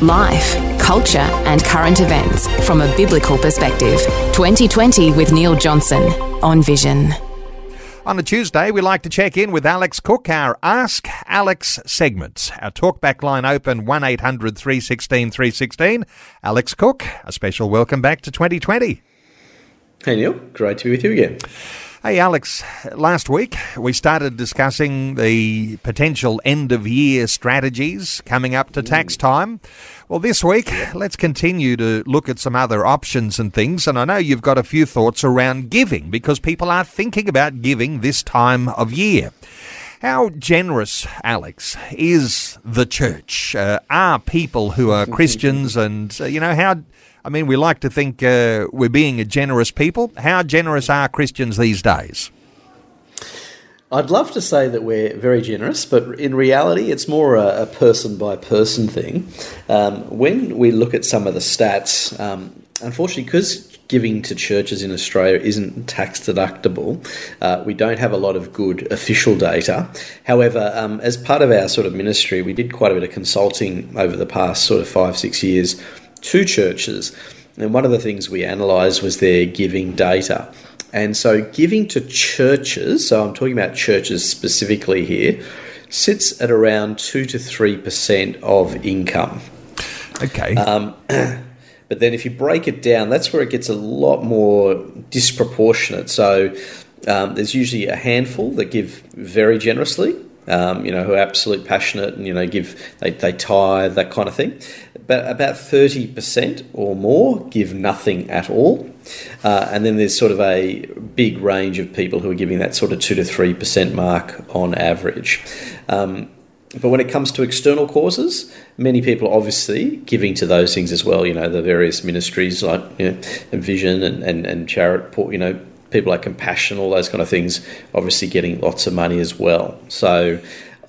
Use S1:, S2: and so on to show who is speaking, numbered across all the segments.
S1: Life, culture, and current events from a biblical perspective. 2020 with Neil Johnson on Vision.
S2: On a Tuesday, we like to check in with Alex Cook, our Ask Alex segment. Our talkback line open 1800 316 316. Alex Cook, a special welcome back to 2020.
S3: Hey Neil, great to be with you again.
S2: Hey, Alex, last week we started discussing the potential end of year strategies coming up to tax time. Well, this week, let's continue to look at some other options and things. And I know you've got a few thoughts around giving because people are thinking about giving this time of year. How generous, Alex, is the church? Uh, are people who are Christians and, uh, you know, how I mean, we like to think uh, we're being a generous people. How generous are Christians these days?
S3: I'd love to say that we're very generous, but in reality, it's more a, person by person thing. Um, when we look at some of the stats, um, unfortunately, because giving to churches in Australia isn't tax deductible. Uh, we don't have a lot of good official data. However, um, as part of our sort of ministry, we did quite a bit of consulting over the past sort of five, six years to churches. And one of the things we analysed was their giving data. And so, giving to churches, so I'm talking about churches specifically here, sits at around 2 to 3% of income.
S2: Okay.
S3: Um, but then, if you break it down, that's where it gets a lot more disproportionate. So, um, there's usually a handful that give very generously, um, you know, who are absolute passionate and, you know, give, they, they tithe, that kind of thing. But about 30% or more give nothing at all. Uh, and then there's sort of a big range of people who are giving that sort of 2 to 3% mark on average. Um, but when it comes to external causes, many people are obviously giving to those things as well. You know, the various ministries like you know, Vision and, and, and Charity, you know, people like Compassion, all those kind of things, obviously getting lots of money as well. So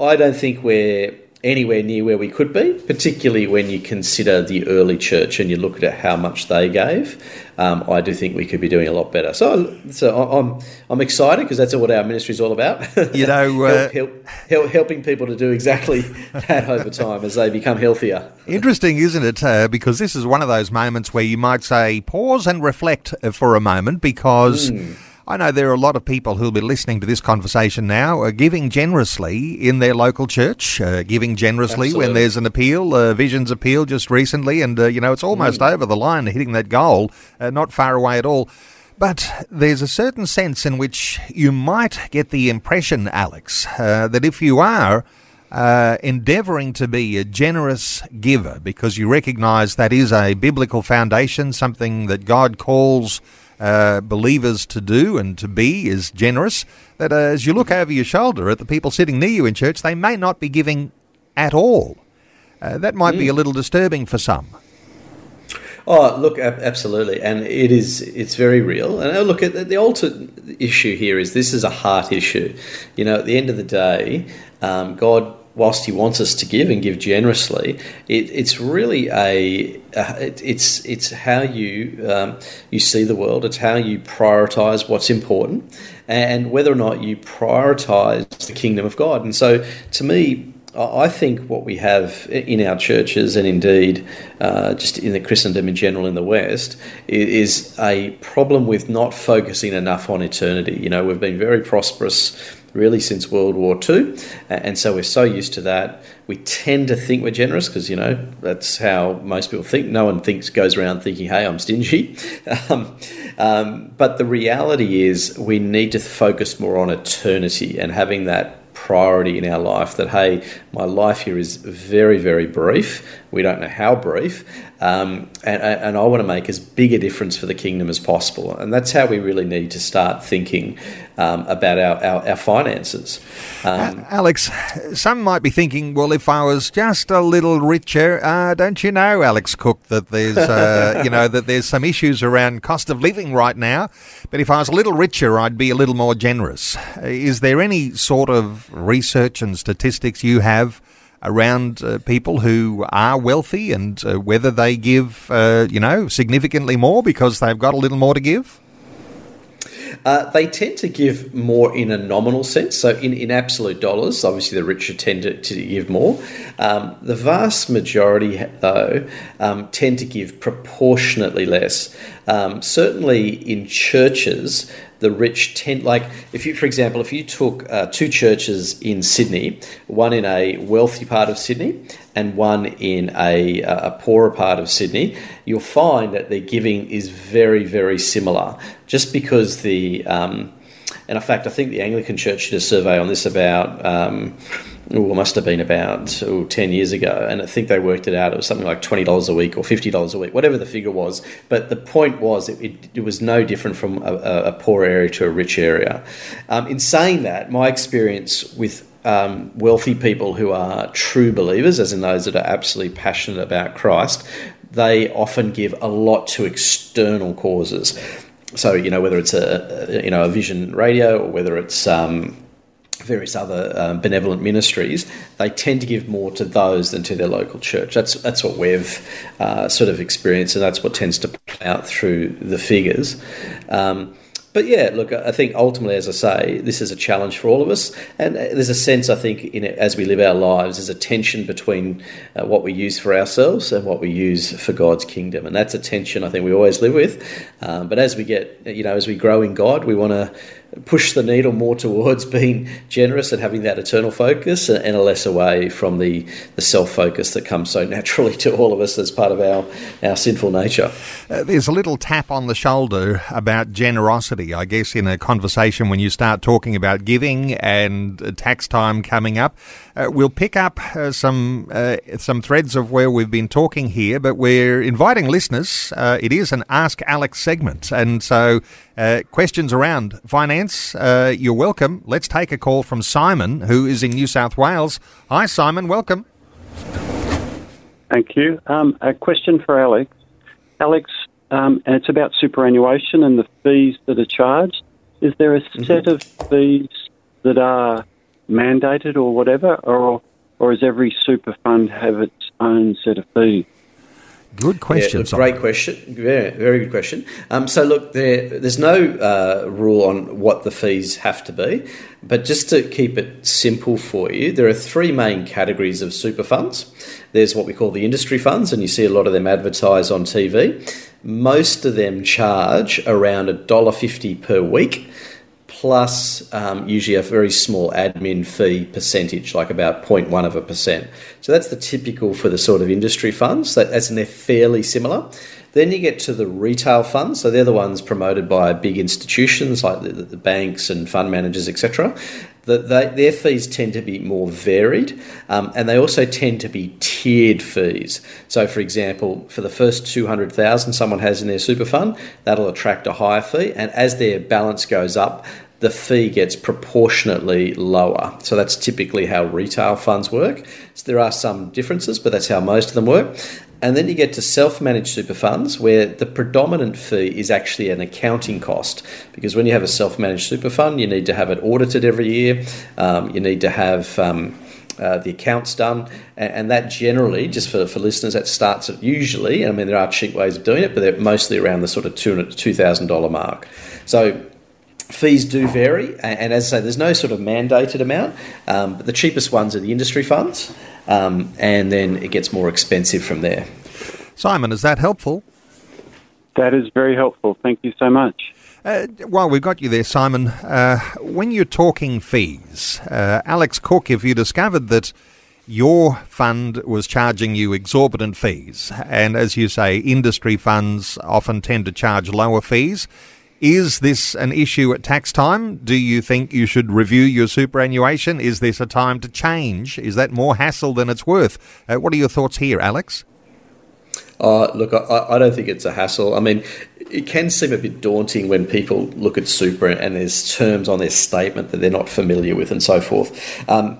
S3: I don't think we're anywhere near where we could be, particularly when you consider the early church and you look at how much they gave. Um, I do think we could be doing a lot better. So, so I'm I'm excited because that's what our ministry is all about.
S2: You know, uh,
S3: help, help, help, helping people to do exactly that over time as they become healthier.
S2: Interesting, isn't it? Uh, because this is one of those moments where you might say pause and reflect for a moment because. Mm I know there are a lot of people who'll be listening to this conversation now, uh, giving generously in their local church, uh, giving generously Absolutely. when there's an appeal, uh, Vision's appeal just recently, and uh, you know it's almost mm. over the line, hitting that goal, uh, not far away at all. But there's a certain sense in which you might get the impression, Alex, uh, that if you are uh, endeavoring to be a generous giver because you recognize that is a biblical foundation, something that God calls uh, believers to do and to be is generous, that uh, as you look over your shoulder at the people sitting near you in church, they may not be giving at all. Uh, that might mm. be a mm. little disturbing for some.
S3: Oh, look, absolutely, and it is. It's very real. And uh, look, the ultimate issue here is this is a heart issue. You know, at the end of the day, um, God whilst he wants us to give and give generously, it, it's really a, it, it's it's how you um, you see the world. It's how you prioritize what's important, and whether or not you prioritize the kingdom of God. And so, to me. I think what we have in our churches and indeed uh, just in the Christendom in general in the West is a problem with not focusing enough on eternity. You know, we've been very prosperous really since World War II. And so we're so used to that. We tend to think we're generous because, you know, that's how most people think. No one thinks goes around thinking, hey, I'm stingy. Um, um, but the reality is we need to focus more on eternity and having that priority in our life that, hey, my life here is very, very brief. We don't know how brief, um, and, and, I want to make as big a difference for the kingdom as possible. And that's how we really need to start thinking um, about our, our, our finances.
S2: Um, Alex, some might be thinking, well, if I was just a little richer, uh, don't you know, Alex Cook, that there's uh, you know that there's some issues around cost of living right now. But if I was a little richer, I'd be a little more generous. Is there any sort of research and statistics you have? around uh, people who are wealthy and uh, whether they give, uh, you know, significantly more because they've got a little more to give?
S3: Uh, they tend to give more in a nominal sense. So, in, in absolute dollars, obviously the richer tend to, to give more. Um, the vast majority, though, um, tend to give proportionately less. Um, certainly in churches, the rich tend like if you for example if you took uh, two churches in sydney one in a wealthy part of sydney and one in a, a poorer part of sydney you'll find that their giving is very very similar just because the um, and in fact i think the anglican church did a survey on this about um, it must have been about ooh, 10 years ago. And I think they worked it out. It was something like $20 a week or $50 a week, whatever the figure was. But the point was, it, it, it was no different from a, a, poor area to a rich area. Um, in saying that, my experience with um, wealthy people who are true believers, as in those that are absolutely passionate about Christ, they often give a lot to external causes. So you know whether it's a, you know a Vision Radio or whether it's um, various other um, benevolent ministries, they tend to give more to those than to their local church. That's that's what we've uh, sort of experienced, and that's what tends to play out through the figures. Um, but yeah, look, I think ultimately, as I say, this is a challenge for all of us, and there's a sense I think in it, as we live our lives, there's a tension between uh, what we use for ourselves and what we use for God's kingdom, and that's a tension I think we always live with. Um, but as we get, you know, as we grow in God, we want to push the needle more towards being generous and having that eternal focus and a less away from the, the self focus that comes so naturally to all of us as part of our, our sinful nature.
S2: Uh, there's a little tap on the shoulder about generosity, I guess, in a conversation when you start talking about giving and tax time coming up. Uh, we'll pick up uh, some uh, some threads of where we've been talking here, but we're inviting listeners. Uh, it is an Ask Alex segment, and so uh, questions around finance, uh, you're welcome. Let's take a call from Simon, who is in New South Wales. Hi, Simon. Welcome.
S4: Thank you. Um, a question for Alex. Alex, um, and it's about superannuation and the fees that are charged. Is there a mm-hmm. set of fees that are mandated or whatever, or or does every super fund have its own set of fees?
S2: Good question.
S3: Yeah, great question. Very, very good question. Um, so, look, there, there's no uh, rule on what the fees have to be, but just to keep it simple for you, there are three main categories of super funds. There's what we call the industry funds, and you see a lot of them advertised on TV. Most of them charge around $1.50 per week plus um, usually a very small admin fee percentage, like about 0.1 of a percent. So that's the typical for the sort of industry funds, that, as in they're fairly similar. Then you get to the retail funds, so they're the ones promoted by big institutions like the, the banks and fund managers, etc. The, they, their fees tend to be more varied, um, and they also tend to be tiered fees. So, for example, for the first two hundred thousand someone has in their super fund, that'll attract a higher fee, and as their balance goes up, the fee gets proportionately lower. So that's typically how retail funds work. So there are some differences, but that's how most of them work. And then you get to self managed super funds, where the predominant fee is actually an accounting cost. Because when you have a self managed super fund, you need to have it audited every year, um, you need to have um, uh, the accounts done, and, and, that generally, just for, for listeners, that starts at usually, I mean, there are cheap ways of doing it, but they're mostly around the sort of $2,000 mark. So Fees do vary, and as I say, there's no sort of mandated amount. Um, but the cheapest ones are the industry funds, um, and then it gets more expensive from there.
S2: Simon, is that helpful?
S4: That is very helpful. Thank you so much.
S2: Uh, while we've got you there, Simon, uh, when you're talking fees, uh, Alex Cook, if you discovered that your fund was charging you exorbitant fees, and as you say, industry funds often tend to charge lower fees, is this an issue at tax time? Do you think you should review your superannuation? Is this a time to change? Is that more hassle than it's worth? Uh, what are your thoughts here, Alex?
S3: Uh, look, I, I don't think it's a hassle. I mean, it can seem a bit daunting when people look at super and there's terms on their statement that they're not familiar with and so forth. Um,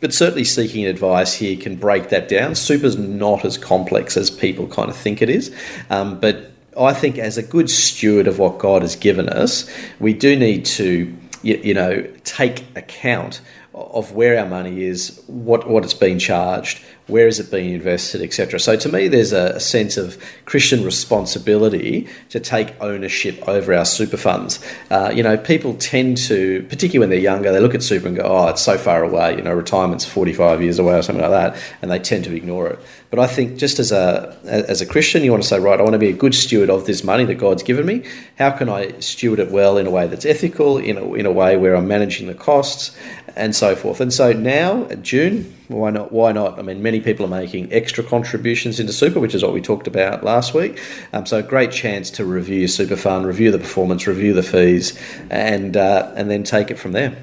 S3: but certainly seeking advice here can break that down. Super's not as complex as people kind of think it is, um, but I think as a good steward of what God has given us, we do need to, you, know, take account of where our money is, what what it's being charged, where is it being invested, etc. So to me, there's a, a, sense of Christian responsibility to take ownership over our super funds. Uh, you know, people tend to, particularly when they're younger, they look at super and go, "Oh, it's so far away." You know, retirement's 45 years away or something like that, and they tend to ignore it. But I think just as a as a Christian, you want to say, right, I want to be a good steward of this money that God's given me. How can I steward it well in a way that's ethical, in a, in a way where I'm managing the costs, and so forth. And so now, June, why not? Why not? I mean, many people are making extra contributions into super, which is what we talked about last week. Um, so, a great chance to review super fund, review the performance, review the fees, and uh, and then take it from there.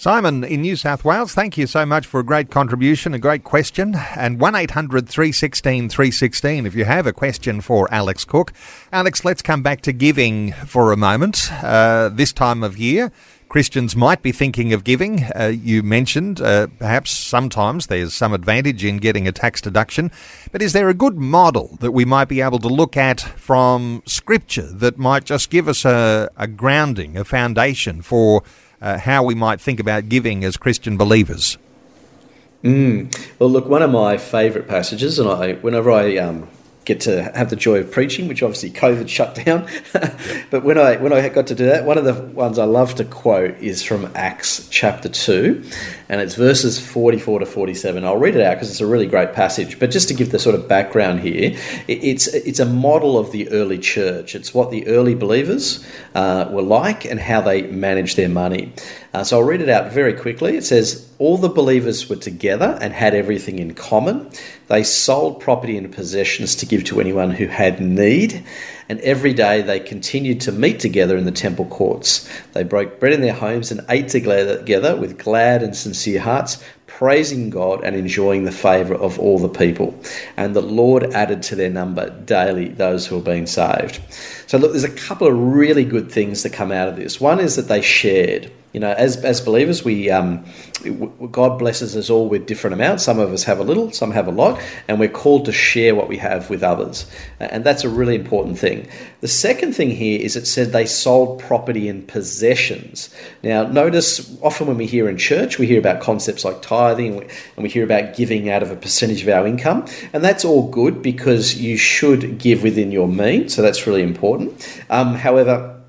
S2: Simon in New South Wales, thank you so much for a great contribution, a great question. And 1 800 316 316 if you have a question for Alex Cook. Alex, let's come back to giving for a moment. Uh, this time of year, Christians might be thinking of giving. Uh, you mentioned uh, perhaps sometimes there's some advantage in getting a tax deduction, but is there a good model that we might be able to look at from Scripture that might just give us a, a grounding, a foundation for uh, how we might think about giving as Christian believers?
S3: Mm. Well, look, one of my favourite passages, and I, whenever I um, get to have the joy of preaching, which obviously COVID shut down. but when I when I got to do that, one of the ones I love to quote is from Acts chapter two, and it's verses forty four to forty seven. I'll read it out because it's a really great passage. But just to give the sort of background here, it's it's a model of the early church. It's what the early believers uh, were like and how they managed their money. Uh, so I'll read it out very quickly. It says, All the believers were together and had everything in common. They sold property and possessions to give to anyone who had need. And every day they continued to meet together in the temple courts. They broke bread in their homes and ate together with glad and sincere hearts, praising God and enjoying the favour of all the people. And the Lord added to their number daily those who were being saved. So, look, there's a couple of really good things that come out of this. One is that they shared. You know, as, as believers, we um, God blesses us all with different amounts. Some of us have a little, some have a lot, and we're called to share what we have with others. And that's a really important thing. The second thing here is it said they sold property and possessions. Now, notice often when we hear in church, we hear about concepts like tithing and we hear about giving out of a percentage of our income. And that's all good because you should give within your means. So that's really important. Um, however,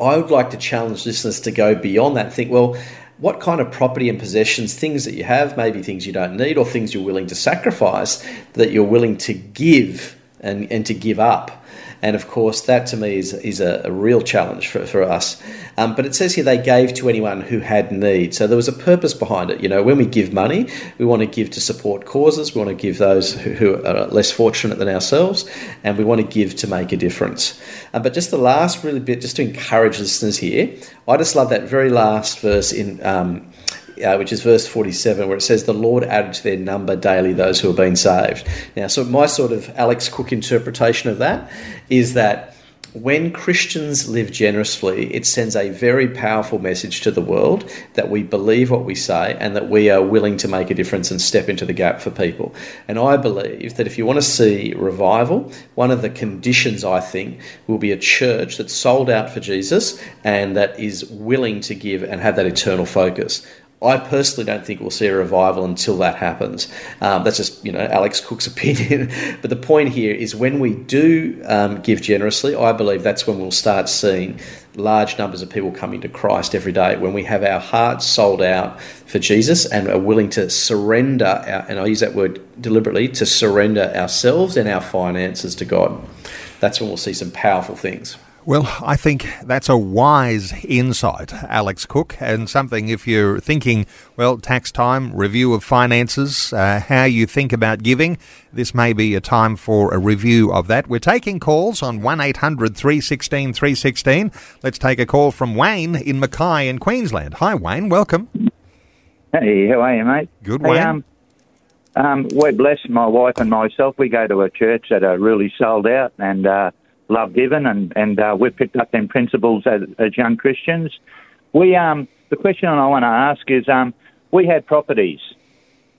S3: I would like to challenge listeners to go beyond that and think, well, what kind of property and possessions, things that you have, maybe things you don't need, or things you're willing to sacrifice that you're willing to give and, and to give up and of course, that to me is, is a, a real challenge for, for us. Um, but it says here they gave to anyone who had need. So there was a purpose behind it. You know, when we give money, we want to give to support causes, we want to give those who, who are less fortunate than ourselves, and we want to give to make a difference. Uh, but just the last really bit, just to encourage listeners here, I just love that very last verse in. Um, uh, which is verse 47, where it says, The Lord added to their number daily those who are being saved. Now, so my sort of Alex Cook interpretation of that is that when Christians live generously, it sends a very powerful message to the world that we believe what we say and that we are willing to make a difference and step into the gap for people. And I believe that if you want to see revival, one of the conditions I think will be a church that's sold out for Jesus and that is willing to give and have that eternal focus. I personally don't think we'll see a revival until that happens. Um, that's just you know Alex Cook's opinion. but the point here is when we do um, give generously, I believe that's when we'll start seeing large numbers of people coming to Christ every day. When we have our hearts sold out for Jesus and are willing to surrender, our, and I use that word deliberately, to surrender ourselves and our finances to God. That's when we'll see some powerful things.
S2: Well, I think that's a wise insight, Alex Cook, and something if you're thinking, well, tax time, review of finances, uh, how you think about giving, this may be a time for a review of that. We're taking calls on 1 800 316 316. Let's take a call from Wayne in Mackay in Queensland. Hi, Wayne, welcome.
S5: Hey, how are you, mate?
S2: Good, Wayne.
S5: Um, Um, we're blessed, my wife and myself. We go to a church that are really sold out and uh, love giving, and and uh, we've picked up them principles as, as young Christians. We um, the question I want to ask is um, we had properties,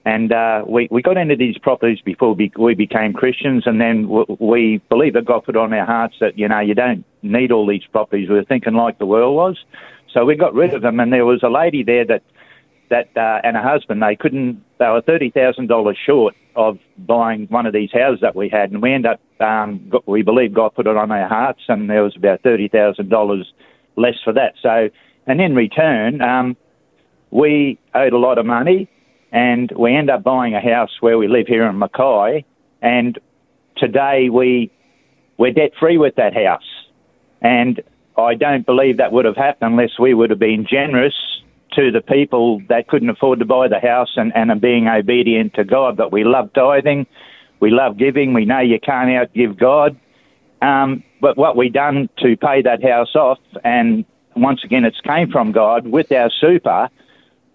S5: and uh, we we got into these properties before we, we became Christians, and then w- we believe that God put on our hearts that you know you don't need all these properties. We were thinking like the world was, so we got rid of them, and there was a lady there that that uh, and a husband they couldn't they were thirty thousand dollars short of buying one of these houses that we had, and we end up um, got, we believe God put it on our hearts, and there was about thirty thousand dollars less for that. So, and in return, um, we owed a lot of money, and we end up buying a house where we live here in Mackay, and today we we're debt free with that house, and I don't believe that would have happened unless we would have been generous to the people that couldn't afford to buy the house and, and are being obedient to God. But we love tithing, we love giving. We know you can't outgive God. Um, but what we done to pay that house off, and once again, it's came from God with our super.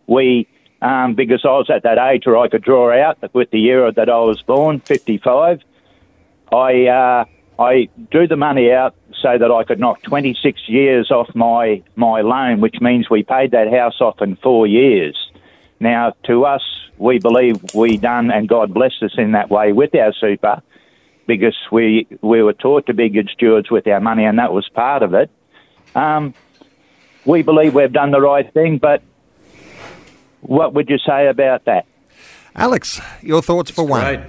S5: We, um, because I was at that age where I could draw out with the year that I was born, 55. I uh, I drew the money out so that I could knock 26 years off my, my loan, which means we paid that house off in four years. Now, to us, we believe we done, and God blessed us in that way with our super, because we we were taught to be good stewards with our money, and that was part of it. Um, we believe we've done the right thing, but what would you say about that?
S2: Alex, your thoughts for one?
S3: Great.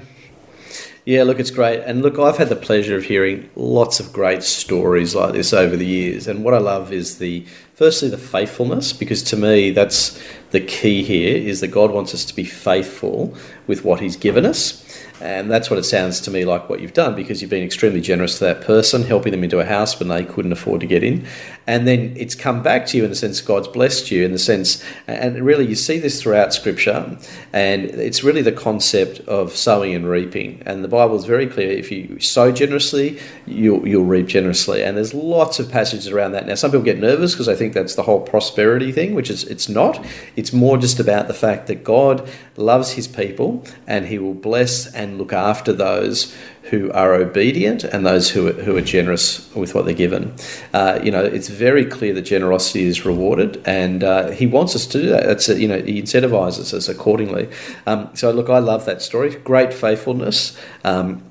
S3: Yeah, look, it's great. And look, I've had the pleasure of hearing lots of great stories like this over the years. And what I love is the firstly the faithfulness, because to me that's the key here is that God wants us to be faithful with what He's given us. And that's what it sounds to me like what you've done because you've been extremely generous to that person, helping them into a house when they couldn't afford to get in. And then it's come back to you in the sense God's blessed you in the sense, and really you see this throughout Scripture, and it's really the concept of sowing and reaping. And the Bible is very clear if you sow generously, you'll, you'll reap generously. And there's lots of passages around that. Now, some people get nervous because they think that's the whole prosperity thing, which is it's not. It's more just about the fact that God loves his people and he will bless and look after those who are obedient and those who are, who are generous with what they're given. Uh, you know, it's very clear that generosity is rewarded, and uh, he wants us to do that. That's a, you know, he incentivizes us accordingly. Um, so, look, I love that story. Great faithfulness. Um,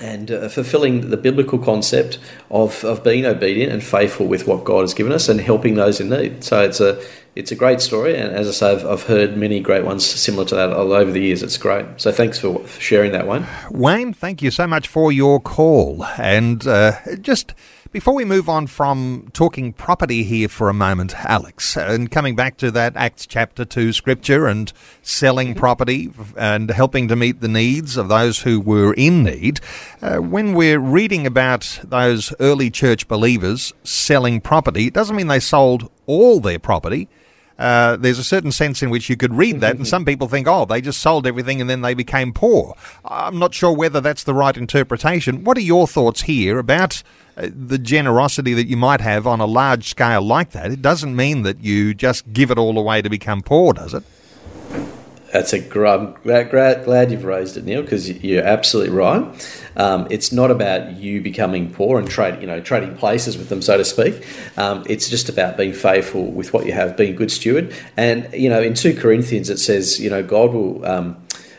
S3: and uh, fulfilling the biblical concept of, of being obedient and faithful with what God has given us and helping those in need. So it's a it's a great story, and as I say, I've, I've heard many great ones similar to that all over the years. It's great. So thanks for sharing that one,
S2: Wayne. Thank you so much for your call, and uh, just before we move on from talking property here for a moment, Alex, and coming back to that Acts chapter 2 scripture and selling property and helping to meet the needs of those who were in need, uh, when we're reading about those early church believers selling property, it doesn't mean they sold all their property. Uh, there's a certain sense in which you could read that, and some people think, oh, they just sold everything and then they became poor. I'm not sure whether that's the right interpretation. What are your thoughts here about uh, the generosity that you might have on a large scale like that? It doesn't mean that you just give it all away to become poor, does it?
S3: That's a glad, glad, glad you've raised it, Neil, because you're absolutely right. Um, it's not about you becoming poor and trade, you know, trading places with them, so to speak. Um, it's just about being faithful with what you have, being good steward. And you know, in two Corinthians, it says, you know, God will. Um,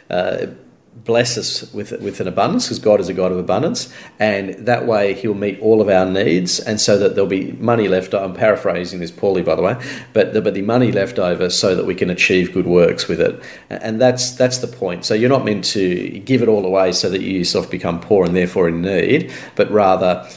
S3: uh, bless us with with an abundance because God is a God of abundance, and that way He'll meet all of our needs, and so that there'll be money left. I'm paraphrasing this poorly, by the way, but there'll be money left over so that we can achieve good works with it, and that's that's the point. So you're not meant to give it all away so that you yourself become poor and therefore in need, but rather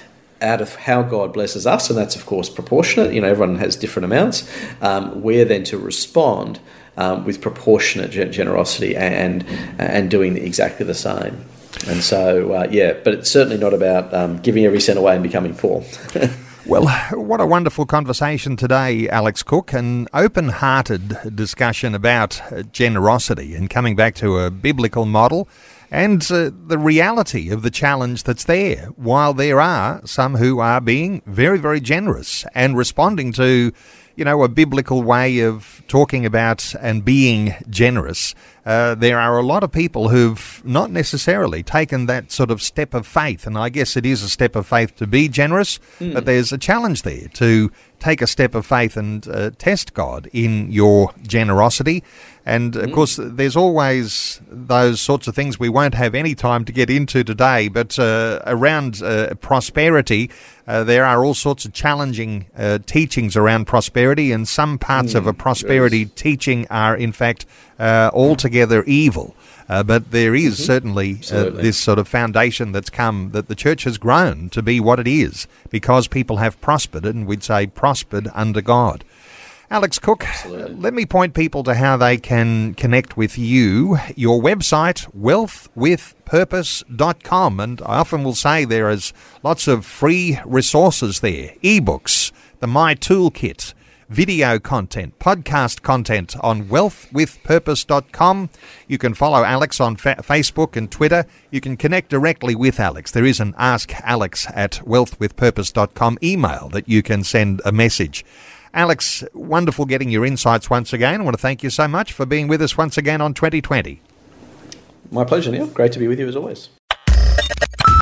S3: out of how God blesses us, and that's of course proportionate. You know, everyone has different amounts. Um, we're then to respond um, with proportionate generosity and and doing exactly the same. And so, uh, yeah, but it's certainly not about um, giving every cent away and becoming poor.
S2: Well, what a wonderful conversation today, Alex Cook. An open hearted discussion about generosity and coming back to a biblical model and uh, the reality of the challenge that's there. While there are some who are being very, very generous and responding to you know, a biblical way of talking about and being generous, uh, there are a lot of people who've not necessarily taken that sort of step of faith. And I guess it is a step of faith to be generous, mm. but there's a challenge there to take a step of faith and uh, test God in your generosity. And of mm. course, there's always those sorts of things we won't have any time to get into today, but uh, around uh, prosperity, uh, there are all sorts of challenging uh, teachings around prosperity, and some parts mm, of a prosperity yes. teaching are, in fact, uh, altogether evil. Uh, but there is mm-hmm. certainly uh, this sort of foundation that's come that the church has grown to be what it is because people have prospered, and we'd say prospered under God. Alex Cook, Absolutely. let me point people to how they can connect with you. Your website, wealthwithpurpose.com. And I often will say there is lots of free resources there ebooks, the My Toolkit, video content, podcast content on wealthwithpurpose.com. You can follow Alex on fa- Facebook and Twitter. You can connect directly with Alex. There is an Ask Alex at wealthwithpurpose.com email that you can send a message. Alex, wonderful getting your insights once again. I want to thank you so much for being with us once again on 2020.
S3: My pleasure, Neil. Great to be with you as always.